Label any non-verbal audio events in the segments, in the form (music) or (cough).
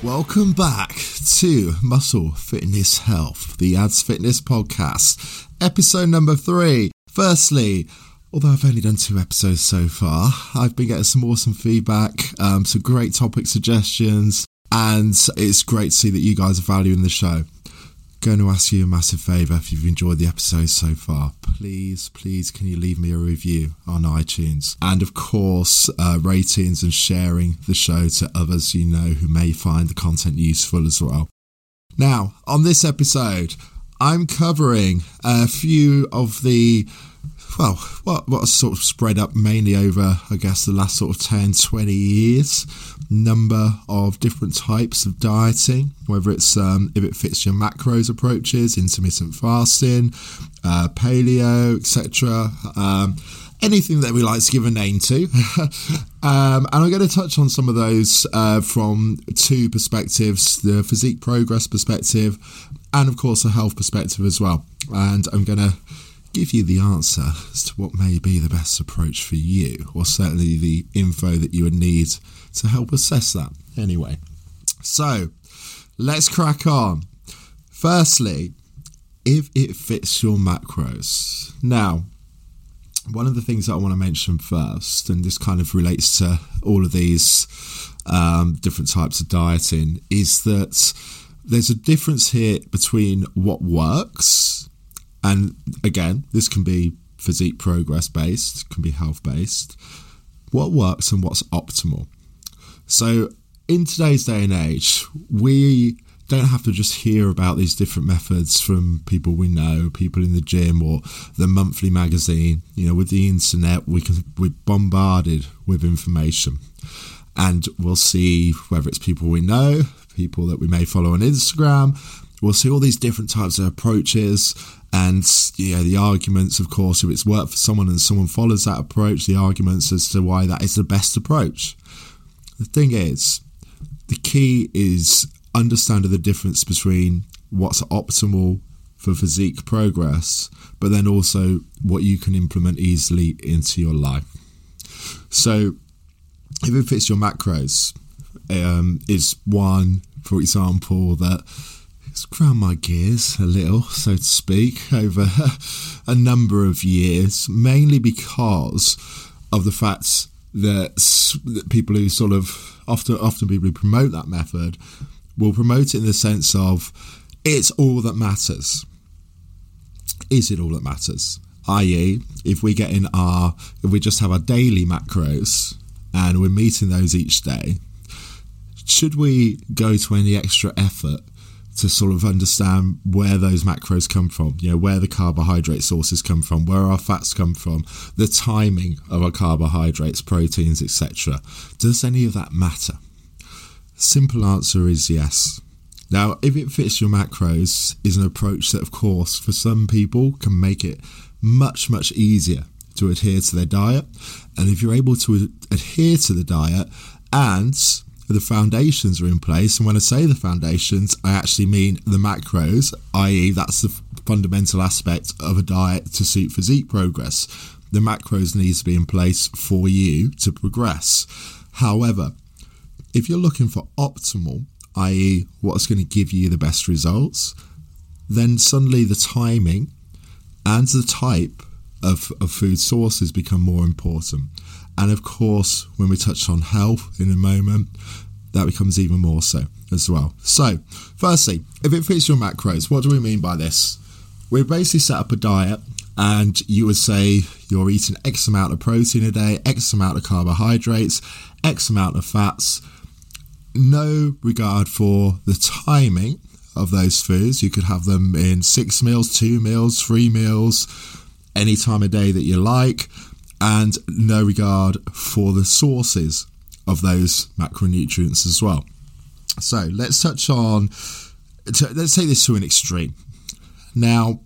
welcome back to Muscle Fitness Health, the Ads Fitness Podcast, episode number three. Firstly, although I've only done two episodes so far, I've been getting some awesome feedback, um, some great topic suggestions, and it's great to see that you guys are valuing the show going to ask you a massive favour if you've enjoyed the episode so far. Please, please, can you leave me a review on iTunes? And of course, uh, ratings and sharing the show to others you know who may find the content useful as well. Now, on this episode, I'm covering a few of the well, what what sort of spread up mainly over, I guess, the last sort of 10, 20 years, number of different types of dieting, whether it's um, if it fits your macros approaches, intermittent fasting, uh, paleo, etc. Um, anything that we like to give a name to. (laughs) um, and I'm going to touch on some of those uh, from two perspectives the physique progress perspective, and of course, a health perspective as well. And I'm going to give you the answer as to what may be the best approach for you, or certainly the info that you would need to help assess that. Anyway, so let's crack on. Firstly, if it fits your macros. Now, one of the things that I want to mention first, and this kind of relates to all of these um, different types of dieting, is that there's a difference here between what works and again, this can be physique progress based, can be health based. What works and what's optimal. So, in today's day and age, we don't have to just hear about these different methods from people we know, people in the gym or the monthly magazine. You know, with the internet, we can we're bombarded with information, and we'll see whether it's people we know, people that we may follow on Instagram. We'll see all these different types of approaches and yeah, the arguments, of course, if it's worked for someone and someone follows that approach, the arguments as to why that is the best approach. The thing is, the key is understanding the difference between what's optimal for physique progress, but then also what you can implement easily into your life. So, if it fits your macros, um, is one, for example, that it's ground my gears a little, so to speak, over (laughs) a number of years, mainly because of the fact that, people who sort of often often people who promote that method will promote it in the sense of it's all that matters. Is it all that matters? I.e., if we get in our, if we just have our daily macros and we're meeting those each day, should we go to any extra effort to sort of understand where those macros come from, you know, where the carbohydrate sources come from, where our fats come from, the timing of our carbohydrates, proteins, etc. Does any of that matter? Simple answer is yes. Now, if it fits your macros, is an approach that, of course, for some people can make it much, much easier to adhere to their diet. And if you're able to adhere to the diet and the foundations are in place. And when I say the foundations, I actually mean the macros, i.e., that's the fundamental aspect of a diet to suit physique progress. The macros need to be in place for you to progress. However, if you're looking for optimal, i.e., what's going to give you the best results, then suddenly the timing and the type of, of food sources become more important. And of course, when we touch on health in a moment, that becomes even more so as well. So, firstly, if it fits your macros, what do we mean by this? We basically set up a diet and you would say you're eating X amount of protein a day, X amount of carbohydrates, X amount of fats. No regard for the timing of those foods. You could have them in six meals, two meals, three meals, any time of day that you like and no regard for the sources of those macronutrients as well. So let's touch on, let's take this to an extreme. Now,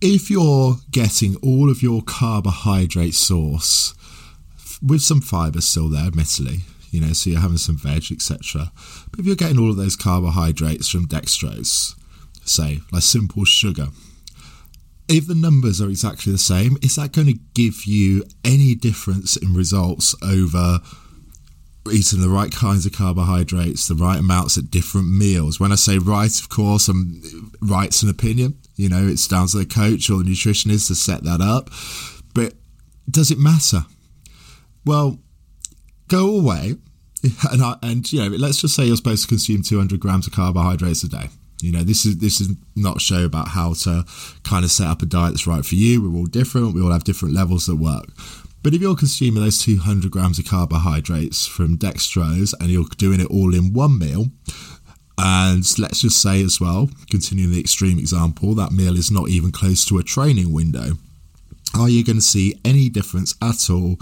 if you're getting all of your carbohydrate source with some fiber still there, admittedly, you know, so you're having some veg, etc. But if you're getting all of those carbohydrates from dextrose, say, like simple sugar, if the numbers are exactly the same, is that going to give you any difference in results over eating the right kinds of carbohydrates, the right amounts at different meals. When I say right, of course, I'm right's an opinion. You know, it's down to the coach or the nutritionist to set that up. But does it matter? Well, go away (laughs) and, I, and you know, let's just say you're supposed to consume 200 grams of carbohydrates a day. You know, this is this is not a show about how to kind of set up a diet that's right for you. We're all different. We all have different levels that work. But if you're consuming those 200 grams of carbohydrates from dextrose and you're doing it all in one meal, and let's just say as well, continuing the extreme example, that meal is not even close to a training window, are you going to see any difference at all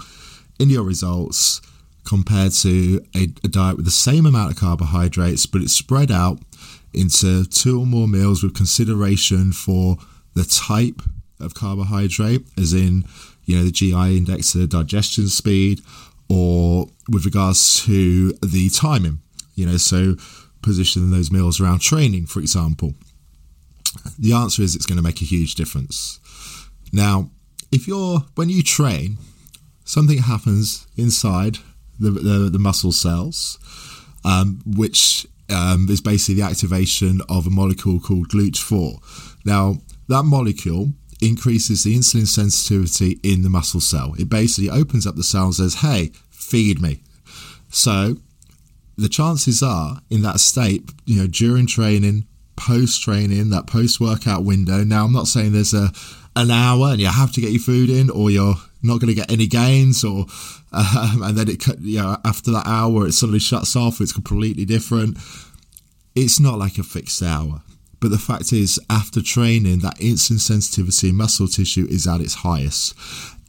in your results compared to a, a diet with the same amount of carbohydrates, but it's spread out into two or more meals with consideration for the type of carbohydrate, as in, you know, the GI index, the digestion speed, or with regards to the timing, you know, so positioning those meals around training, for example. The answer is it's going to make a huge difference. Now, if you're, when you train, something happens inside the, the, the muscle cells, um, which um, is basically the activation of a molecule called GLUT4. Now, that molecule increases the insulin sensitivity in the muscle cell. It basically opens up the cell and says, hey, feed me. So the chances are in that state, you know, during training, post training, that post workout window. Now, I'm not saying there's a an hour and you have to get your food in, or you're not going to get any gains, or (laughs) um, and then it you know after that hour it suddenly shuts off. It's completely different. It's not like a fixed hour. But the fact is, after training, that insulin sensitivity in muscle tissue is at its highest.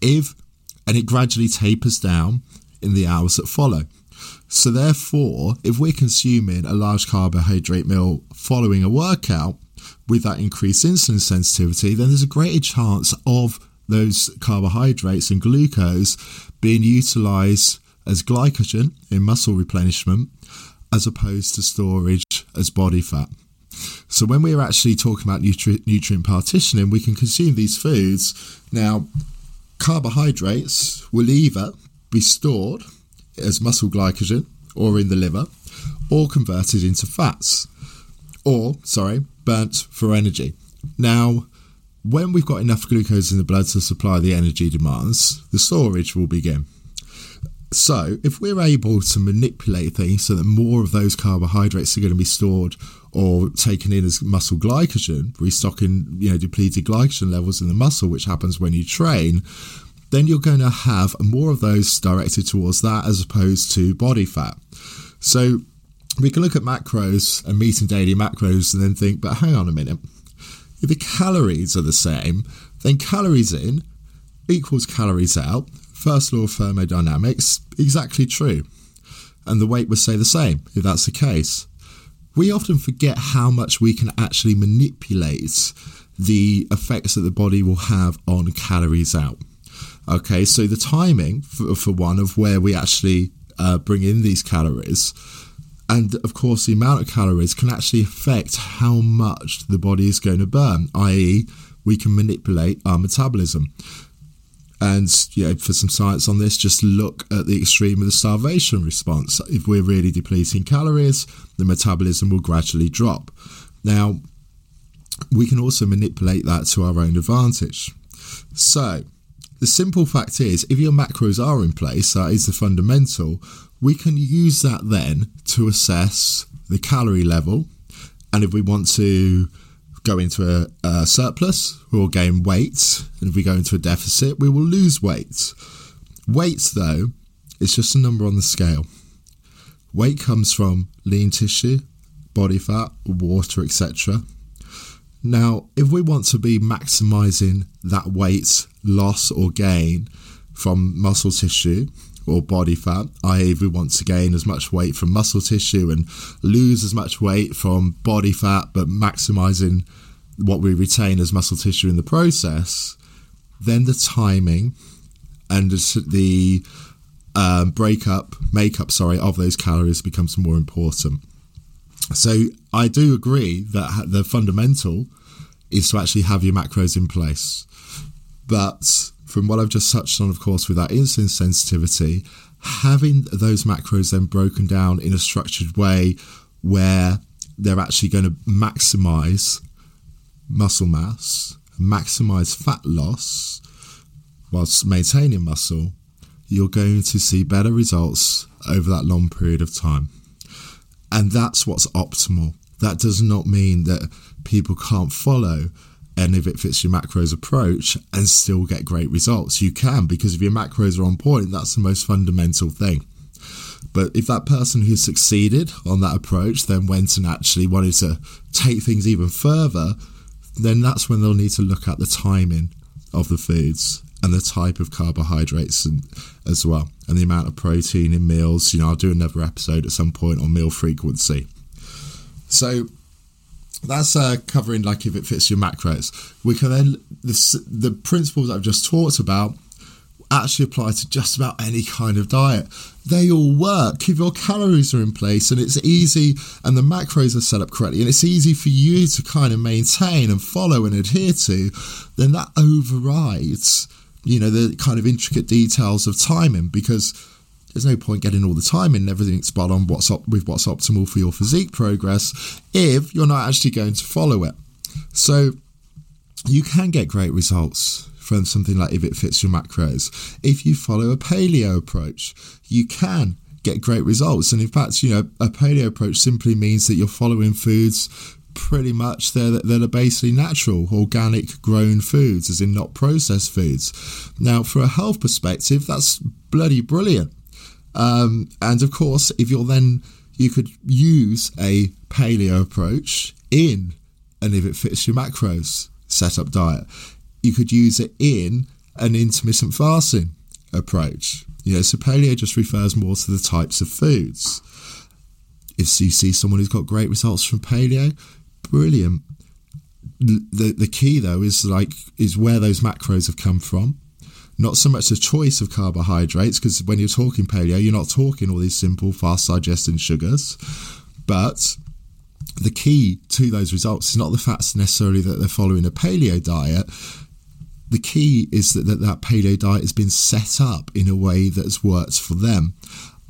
If and it gradually tapers down in the hours that follow. So therefore, if we're consuming a large carbohydrate meal following a workout with that increased insulin sensitivity, then there's a greater chance of those carbohydrates and glucose being utilized as glycogen in muscle replenishment as opposed to storage as body fat. So when we're actually talking about nutri- nutrient partitioning, we can consume these foods. Now, carbohydrates will either be stored as muscle glycogen or in the liver or converted into fats or, sorry, burnt for energy. Now, when we've got enough glucose in the blood to supply the energy demands, the storage will begin. So, if we're able to manipulate things so that more of those carbohydrates are going to be stored or taken in as muscle glycogen, restocking, you know, depleted glycogen levels in the muscle, which happens when you train, then you're going to have more of those directed towards that as opposed to body fat. So, we can look at macros and meeting daily macros and then think, but hang on a minute if the calories are the same, then calories in equals calories out. First law of thermodynamics, exactly true. And the weight would stay the same if that's the case. We often forget how much we can actually manipulate the effects that the body will have on calories out. Okay, so the timing, for, for one, of where we actually uh, bring in these calories and of course, the amount of calories can actually affect how much the body is going to burn, i.e., we can manipulate our metabolism. And you know, for some science on this, just look at the extreme of the starvation response. If we're really depleting calories, the metabolism will gradually drop. Now, we can also manipulate that to our own advantage. So, the simple fact is, if your macros are in place, that is the fundamental, we can use that then to assess the calorie level. And if we want to go into a, a surplus, we will gain weight. And if we go into a deficit, we will lose weight. Weight, though, is just a number on the scale. Weight comes from lean tissue, body fat, water, etc. Now, if we want to be maximizing that weight loss or gain from muscle tissue, or body fat, i.e., if we want to gain as much weight from muscle tissue and lose as much weight from body fat, but maximizing what we retain as muscle tissue in the process, then the timing and the um, breakup, makeup, sorry, of those calories becomes more important. So I do agree that the fundamental is to actually have your macros in place. But from what I've just touched on, of course, with that insulin sensitivity, having those macros then broken down in a structured way where they're actually going to maximize muscle mass, maximize fat loss whilst maintaining muscle, you're going to see better results over that long period of time. And that's what's optimal. That does not mean that people can't follow and if it fits your macros approach and still get great results. You can because if your macros are on point, that's the most fundamental thing. But if that person who succeeded on that approach then went and actually wanted to take things even further, then that's when they'll need to look at the timing of the foods and the type of carbohydrates and, as well, and the amount of protein in meals. You know, I'll do another episode at some point on meal frequency. So that's uh, covering like if it fits your macros. We can then the, the principles I've just talked about actually apply to just about any kind of diet. They all work if your calories are in place and it's easy and the macros are set up correctly and it's easy for you to kind of maintain and follow and adhere to, then that overrides, you know, the kind of intricate details of timing because there's no point getting all the time in everything spot on what's op- with what's optimal for your physique progress if you're not actually going to follow it. So you can get great results from something like if it fits your macros. If you follow a paleo approach, you can get great results. And in fact, you know, a paleo approach simply means that you're following foods pretty much that, that are basically natural, organic, grown foods, as in not processed foods. Now, for a health perspective, that's bloody brilliant. Um, and of course, if you're then, you could use a paleo approach in, and if it fits your macros setup diet, you could use it in an intermittent fasting approach. You know, so paleo just refers more to the types of foods. If you see someone who's got great results from paleo, brilliant. The the key though is like is where those macros have come from not so much the choice of carbohydrates, because when you're talking paleo, you're not talking all these simple, fast digesting sugars, but the key to those results is not the fact necessarily that they're following a paleo diet. The key is that, that that paleo diet has been set up in a way that's worked for them,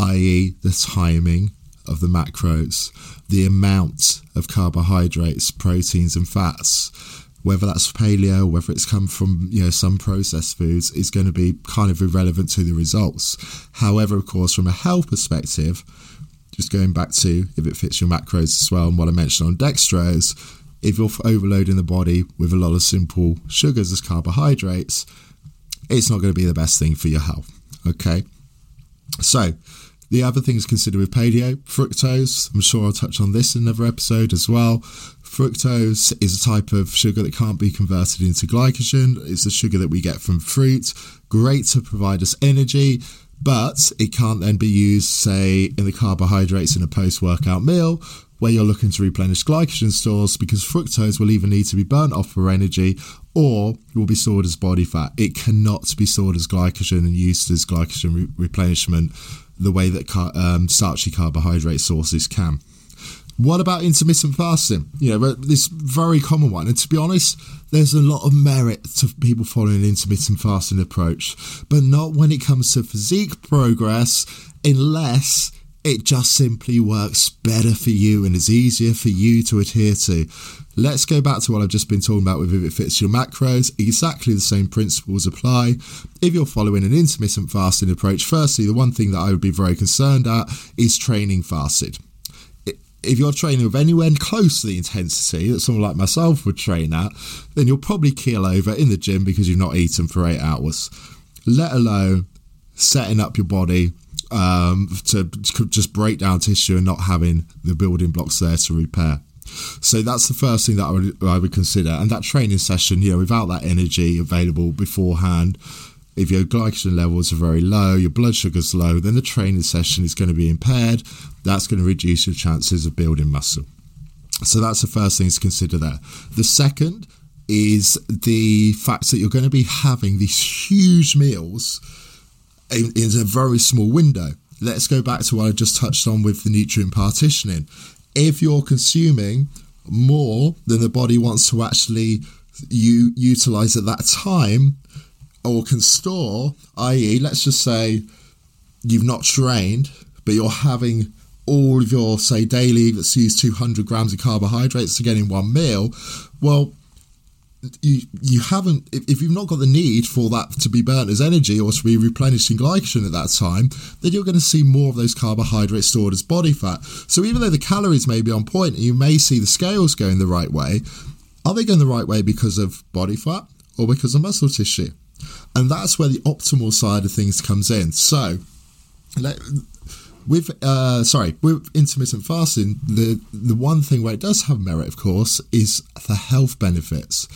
i.e., the timing of the macros, the amount of carbohydrates, proteins, and fats whether that's paleo, whether it's come from you know some processed foods, is going to be kind of irrelevant to the results. However, of course, from a health perspective, just going back to if it fits your macros as well, and what I mentioned on dextrose, if you're overloading the body with a lot of simple sugars as carbohydrates, it's not going to be the best thing for your health. Okay, so the other things to consider with paleo, fructose. I'm sure I'll touch on this in another episode as well. Fructose is a type of sugar that can't be converted into glycogen. It's a sugar that we get from fruit. Great to provide us energy, but it can't then be used, say, in the carbohydrates in a post workout meal where you're looking to replenish glycogen stores because fructose will either need to be burnt off for energy or will be stored as body fat. It cannot be stored as glycogen and used as glycogen re- replenishment the way that car- um, starchy carbohydrate sources can. What about intermittent fasting? You know, this very common one. And to be honest, there's a lot of merit to people following an intermittent fasting approach, but not when it comes to physique progress, unless it just simply works better for you and is easier for you to adhere to. Let's go back to what I've just been talking about with if it fits your macros. Exactly the same principles apply. If you're following an intermittent fasting approach, firstly, the one thing that I would be very concerned at is training fasted if you're training with anywhere close to the intensity that someone like myself would train at, then you'll probably keel over in the gym because you've not eaten for eight hours, let alone setting up your body um, to, just break down tissue and not having the building blocks there to repair. So that's the first thing that I would, I would consider. And that training session, you know, without that energy available beforehand, if your glycogen levels are very low, your blood sugar's low, then the training session is going to be impaired. That's going to reduce your chances of building muscle. So that's the first thing to consider there. The second is the fact that you're going to be having these huge meals in, in a very small window. Let's go back to what I just touched on with the nutrient partitioning. If you're consuming more than the body wants to actually you utilize at that time, or can store, i.e., let's just say you've not trained, but you're having all of your say daily let's use 200 grams of carbohydrates to get in one meal well you you haven't if, if, you've not got the need for that to be burnt as energy or to be replenished in glycogen at that time then you're going to see more of those carbohydrates stored as body fat so even though the calories may be on point and you may see the scales going the right way are they going the right way because of body fat or because of muscle tissue and that's where the optimal side of things comes in. So let, with uh, sorry with intermittent fasting the the one thing where it does have merit of course is the health benefits.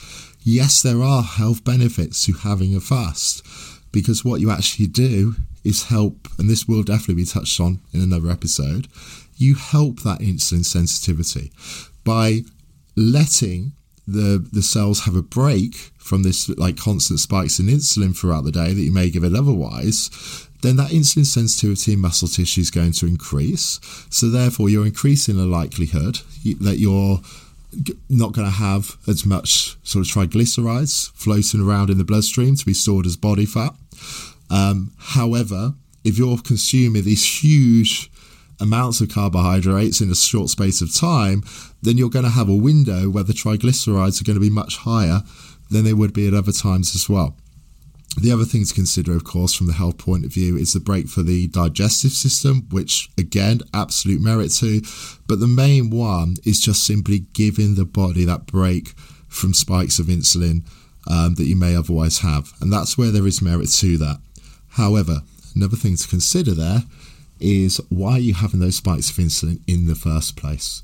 Yes there are health benefits to having a fast because what you actually do is help and this will definitely be touched on in another episode you help that insulin sensitivity by letting the the cells have a break from this like constant spikes in insulin throughout the day that you may give it otherwise then that insulin sensitivity in muscle tissue is going to increase. So, therefore, you're increasing the likelihood that you're not going to have as much sort of triglycerides floating around in the bloodstream to be stored as body fat. Um, however, if you're consuming these huge amounts of carbohydrates in a short space of time, then you're going to have a window where the triglycerides are going to be much higher than they would be at other times as well. The other thing to consider, of course, from the health point of view, is the break for the digestive system, which again, absolute merit to. But the main one is just simply giving the body that break from spikes of insulin um, that you may otherwise have. And that's where there is merit to that. However, another thing to consider there is why are you having those spikes of insulin in the first place?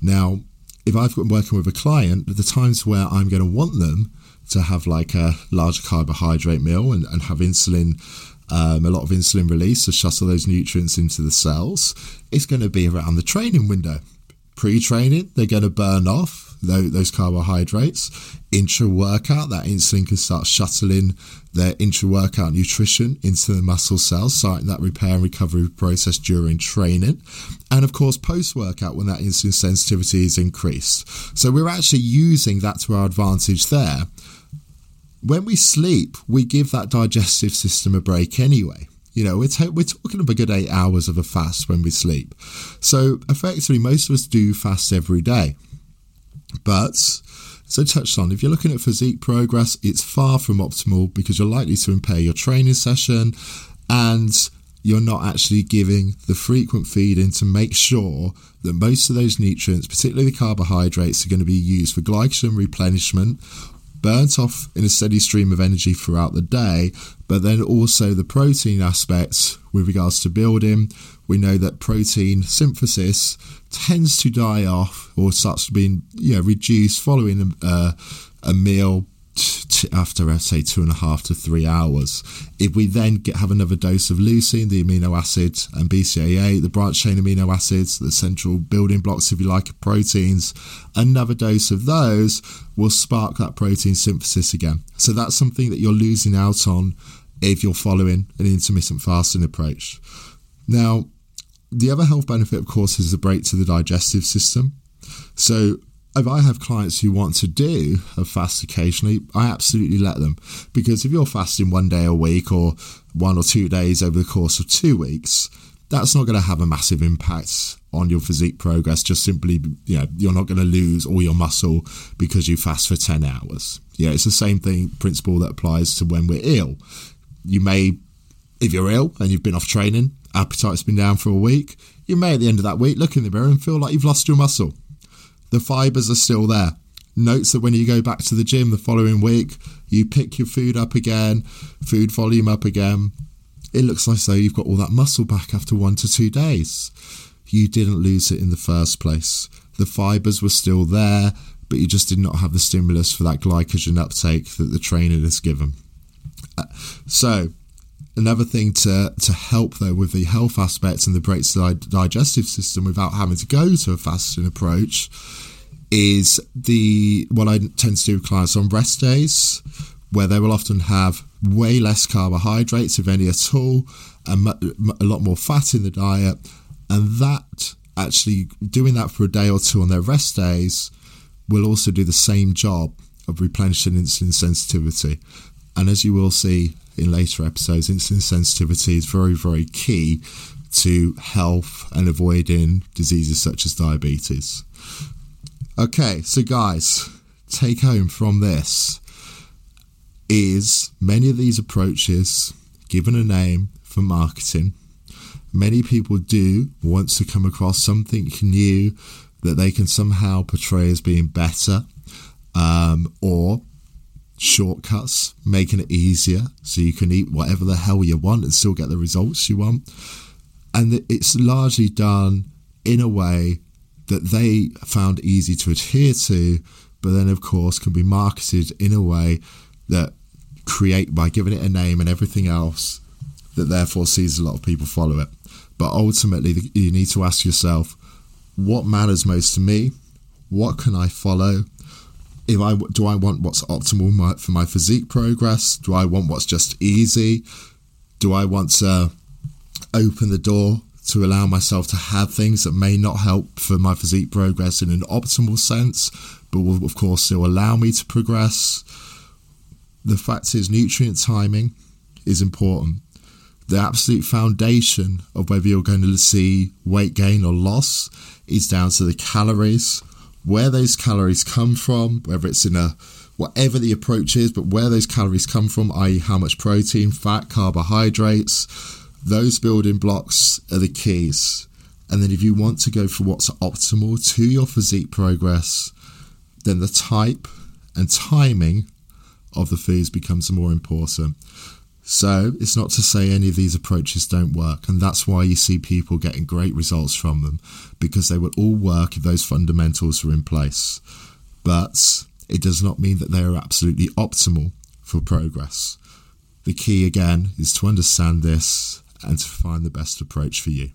Now, if I've been working with a client, the times where I'm going to want them to have like a large carbohydrate meal and, and have insulin, um, a lot of insulin release to shuttle those nutrients into the cells, it's going to be around the training window. Pre training, they're going to burn off those, carbohydrates. Intra workout, that insulin can start shuttling their intra workout nutrition into the muscle cells, starting that repair and recovery process during training. And of course, post workout, when that insulin sensitivity is increased. So we're actually using that to our advantage there when we sleep, we give that digestive system a break anyway. You know, we're, t- we're talking about a good eight hours of a fast when we sleep. So, effectively, most of us do fast every day. But, as I touched on, if you're looking at physique progress, it's far from optimal because you're likely to impair your training session and you're not actually giving the frequent feeding to make sure that most of those nutrients, particularly the carbohydrates, are going to be used for glycogen replenishment burnt off in a steady stream of energy throughout the day, but then also the protein aspects with regards to building. We know that protein synthesis tends to die off or starts to be you know, reduced following a, a meal t- after say two and a half to three hours. If we then get, have another dose of leucine, the amino acid, and BCAA, the branch chain amino acids, the central building blocks, if you like, of proteins, another dose of those will spark that protein synthesis again. So that's something that you're losing out on if you're following an intermittent fasting approach. Now, the other health benefit, of course, is the break to the digestive system. So if I have clients who want to do a fast occasionally, I absolutely let them. Because if you're fasting one day a week or one or two days over the course of two weeks, that's not going to have a massive impact on your physique progress. Just simply, you know, you're not going to lose all your muscle because you fast for 10 hours. Yeah, it's the same thing, principle that applies to when we're ill. You may, if you're ill and you've been off training, appetite's been down for a week, you may at the end of that week look in the mirror and feel like you've lost your muscle the fibers are still there. Notes that when you go back to the gym the following week, you pick your food up again, food volume up again. It looks like so you've got all that muscle back after one to two days. You didn't lose it in the first place. The fibers were still there, but you just did not have the stimulus for that glycogen uptake that the trainer has given. Uh, so, another thing to to help though with the health aspects and the breaks to the digestive system without having to go to a fasting approach is the what I tend to do with clients on rest days, where they will often have way less carbohydrates, if any at all, and a lot more fat in the diet, and that actually doing that for a day or two on their rest days will also do the same job of replenishing insulin sensitivity. And as you will see in later episodes, insulin sensitivity is very, very key to health and avoiding diseases such as diabetes. Okay, so guys, take home from this is many of these approaches given a name for marketing. Many people do want to come across something new that they can somehow portray as being better um, or shortcuts, making it easier so you can eat whatever the hell you want and still get the results you want. And it's largely done in a way that they found easy to adhere to, but then, of course, can be marketed in a way that create by giving it a name and everything else that therefore sees a lot of people follow it. But ultimately, you need to ask yourself what matters most to me? What can I follow? If I do, I want what's optimal for my physique progress. Do I want what's just easy? Do I want to open the door to allow myself to have things that may not help for my physique progress in an optimal sense, but will of course still allow me to progress? The fact is, nutrient timing is important. The absolute foundation of whether you're going to see weight gain or loss is down to the calories, where those calories come from, whether it's in a whatever the approach is, but where those calories come from, i.e., how much protein, fat, carbohydrates, those building blocks are the keys. And then if you want to go for what's optimal to your physique progress, then the type and timing of the foods becomes more important. So it's not to say any of these approaches don't work, and that's why you see people getting great results from them because they will all work if those fundamentals are in place. But it does not mean that they are absolutely optimal for progress. The key again is to understand this and to find the best approach for you.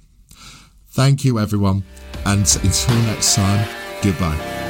Thank you, everyone, and until next time, goodbye.